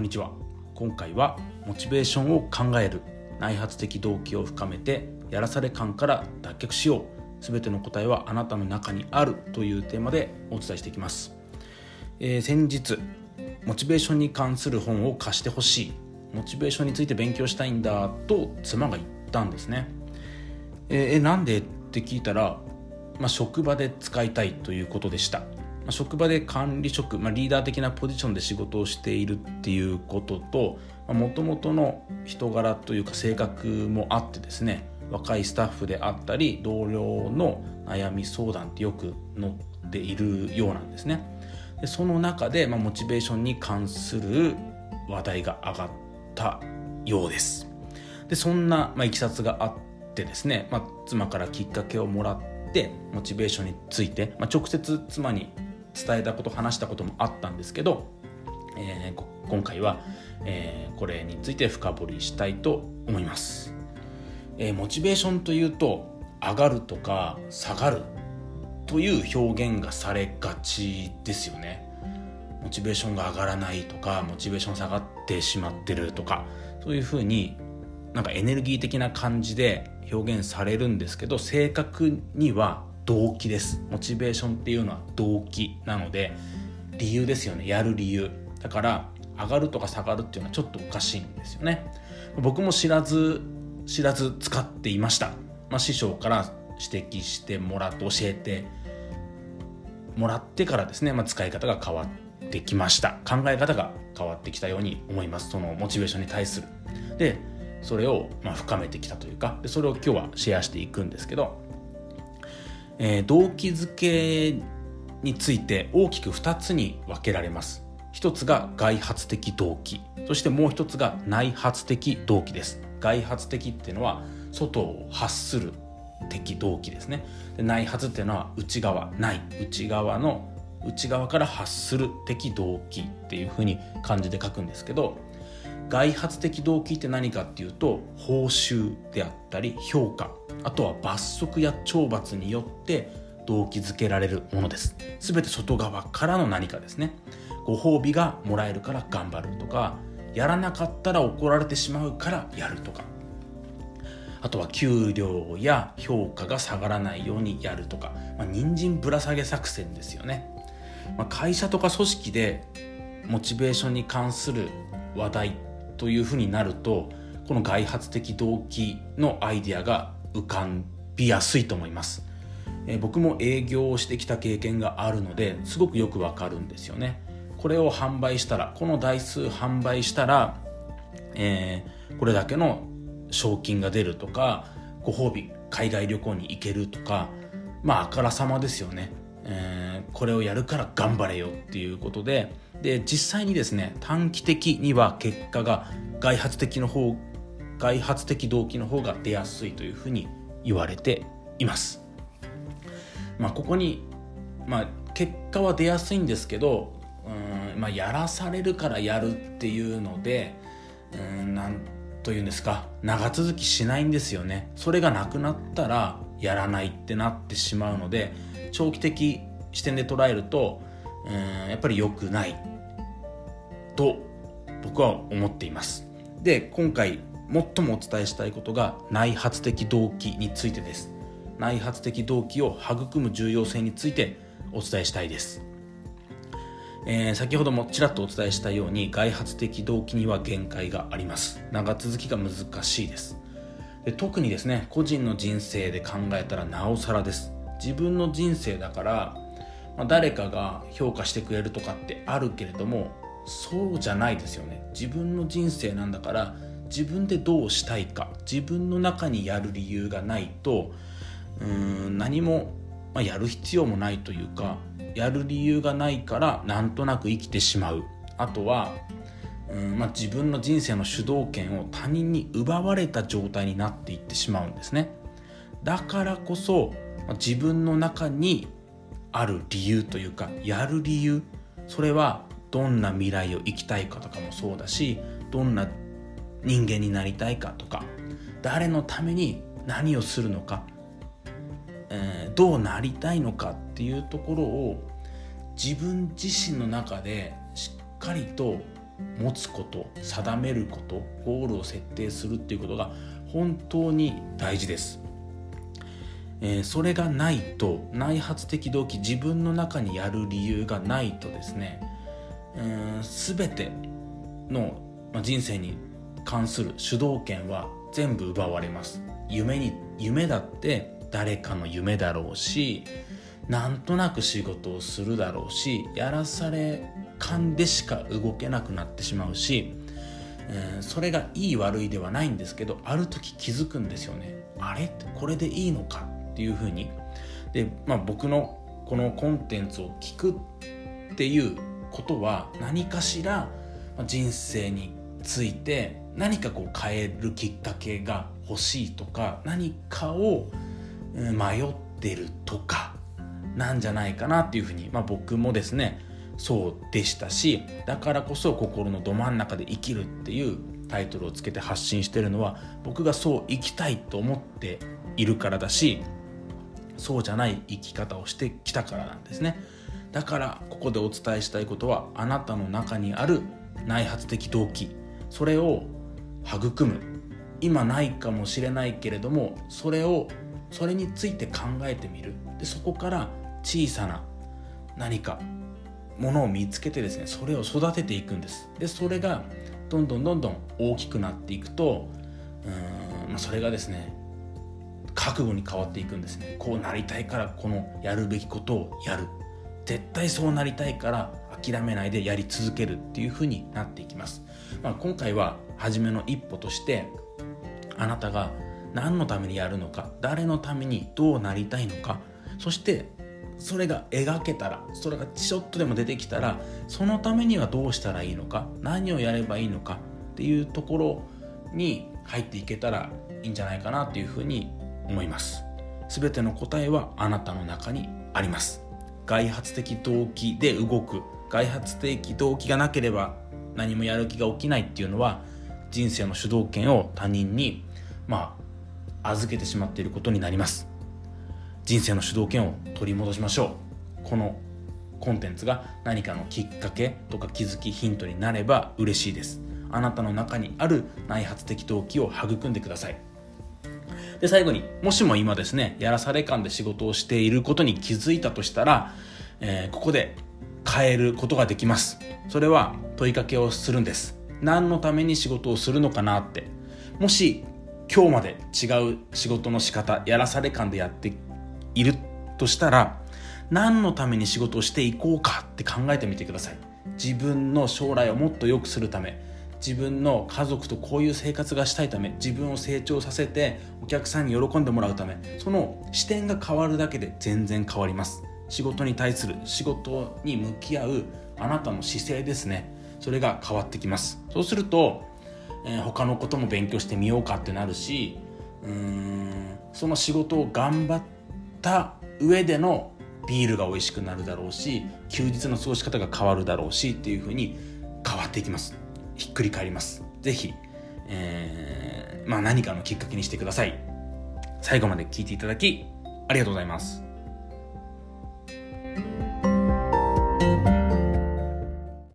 こんにちは。今回はモチベーションを考える内発的動機を深めてやらされ感から脱却しよう全ての答えはあなたの中にあるというテーマでお伝えしていきます、えー、先日モチベーションに関する本を貸してほしいモチベーションについて勉強したいんだと妻が言ったんですね。えー、なんで？って聞いたら、まあ、職場で使いたいということでした。職場で管理職、まあ、リーダー的なポジションで仕事をしているっていうことともともとの人柄というか性格もあってですね若いスタッフであったり同僚の悩み相談ってよく載っているようなんですね。でその中で、まあ、モチベーションに関する話題が上がったようです。でそんな、まあ、いきさつがあってですね、まあ、妻からきっかけをもらってモチベーションについて、まあ、直接妻に伝えたこと話したこともあったんですけど、えー、今回は、えー、これについて深掘りしたいと思います、えー、モチベーションというと上がるとか下がるという表現がされがちですよね。モチベーションが上がらないとかモチベーション下がってしまってるとかそういうふうになんかエネルギー的な感じで表現されるんですけど正確には動機です。モチベーションっていうのは動機なので理由ですよね。やる理由。だから上がるとか下がるっていうのはちょっとおかしいんですよね。僕も知らず知らず使っていました、まあ、師匠から指摘してもらって教えてもらってからですね、まあ、使い方が変わってきました。考え方が変わってきたように思います。そのモチベーションに対する。でそれをま深めてきたというか。でそれを今日はシェアしていくんですけど。えー、動機づけについて大きく2つに分けられます。一つが外発的動機。そしてもう一つが内発的動機です。外発的っていうのは外を発する的動機ですね。で内発っていうのは内側内内側の内側から発する的動機っていうふうに漢字で書くんですけど外発的動機って何かっていうと報酬であったり評価。あとは罰則や懲罰によって動機づけられるものです。全て外側からの何かですね。ご褒美がもらえるから頑張るとかやらなかったら怒られてしまうからやるとか。あとは給料や評価が下がらないようにやるとか、まあ、人参ぶら下げ作戦ですよね、まあ、会社とか組織でモチベーションに関する話題というふうになるとこの外発的動機のアイデアが浮かびやすいと思います、え、僕も営業をしてきた経験があるのですごくよくわかるんですよね。これを販売したらこの台数販売したら、えー、これだけの賞金が出るとかご褒美海外旅行に行けるとかまああからさまですよね、えー、これをやるから頑張れよっていうことで。で実際にですね短期的には結果が外発的の方外発的動機の方が出やすいというふうに言われています。まあ、ここに、まあ、結果は出やすいんですけどうん、まあ、やらされるからやるっていうのでうんなんというんですか長続きしないんですよね。それがなくなったらやらないってなってしまうので長期的視点で捉えるとうんやっぱり良くないと僕は思っていますで今回最もお伝えしたいことが内発的動機についてです。内発的動機を育む重要性についてお伝えしたいです、えー、先ほどもちらっとお伝えしたように外発的動機には限界があります。長続きが難しいです。で特にですね個人の人生で考えたらなおさらです。自分の人生だから、まあ、誰かが評価してくれるとかってあるけれどもそうじゃないですよね。自分の人生なんだから自分でどうしたいか自分の中にやる理由がないとうん何も、まあ、やる必要もないというかやる理由がないからなんとなく生きてしまう。あとはうん、まあ、自分の人生の主導権を他人に奪われた状態になっていってしまうんですね。だからこそ自分の中にある理由というかやる理由。それはどんな未来を生きたいかとかもそうだしどんな人間になりたいかとか誰のために何をするのか、えー、どうなりたいのかっていうところを自分自身の中でしっかりと持つこと定めることゴールを設定するっていうことが本当に大事です、えー、それがないと内発的動機自分の中にやる理由がないとですね、えー、全ての人生に関する主導権は全部奪われます。夢に夢だって誰かの夢だろうしなんとなく仕事をするだろうしやらされ感でしか動けなくなってしまうし、えー、それがいい悪いではないんですけどある時気づくんですよね。あれ？これでいいのかっていうふうに。で、まあ、僕のこのコンテンツを聞くっていうことは何かしら人生について何かこう変えるきっかけが欲しいとか何かを迷ってるとかなんじゃないかなっていうふうに、まあ、僕もですねそうでしたしだからこそ心のど真ん中で生きるっていうタイトルをつけて発信してるのは僕がそう生きたいと思っているからだしそうじゃない生き方をしてきたからなんですね。だからここでお伝えしたいことはあなたの中にある内発的動機それを育む。今ないかもしれないけれどもそれをそれについて考えてみる。でそこから小さな何かものを見つけてですねそれを育てていくんです。でそれがどんどんどんどん大きくなっていくとうん、ま、それがですね覚悟に変わっていくんですね。こうなりたいからこのやるべきことをやる。絶対そうなりたいから諦めないでやり続けるっていう風になっていきます、まあ、今回は初めの一歩としてあなたが何のためにやるのか誰のためにどうなりたいのかそしてそれが描けたらそれがちょっとでも出てきたらそのためにはどうしたらいいのか何をやればいいのかっていうところに入っていけたらいいんじゃないかなというふうに思います。全ての答えはあなたの中にあります。外発的動機で動く。外発的動機がなければ何もやる気が起きないっていうのは人生の主導権を他人にまあ預けてしまっていることになります。人生の主導権を取り戻しましょう。このコンテンツが何かのきっかけとか気づきヒントになれば嬉しいです。あなたの中にある内発的動機を育んでください。で最後にもしも今ですねやらされ感で仕事をしていることに気づいたとしたら、えー、ここで変えることができます。それは問いかけをするんです。何のために仕事をするのかなって。もし今日まで違う仕事の仕方やらされ感でやっているとしたら何のために仕事をしていこうかって考えてみてください。自分の将来をもっと良くするため。自分の家族とこういう生活がしたいため。自分を成長させてお客さんに喜んでもらうため。その視点が変わるだけで全然変わります。仕事に対する仕事に向き合うあなたの姿勢ですね。それが変わってきます。そうすると、えー、他のことも勉強してみようかってなるしうーんその仕事を頑張った上でのビールが美味しくなるだろうし休日の過ごし方が変わるだろうしっていう風に変わっていきます。ひっくり返ります。是非、えー、まあ、何かのきっかけにしてください。最後まで聞いていただきありがとうございます。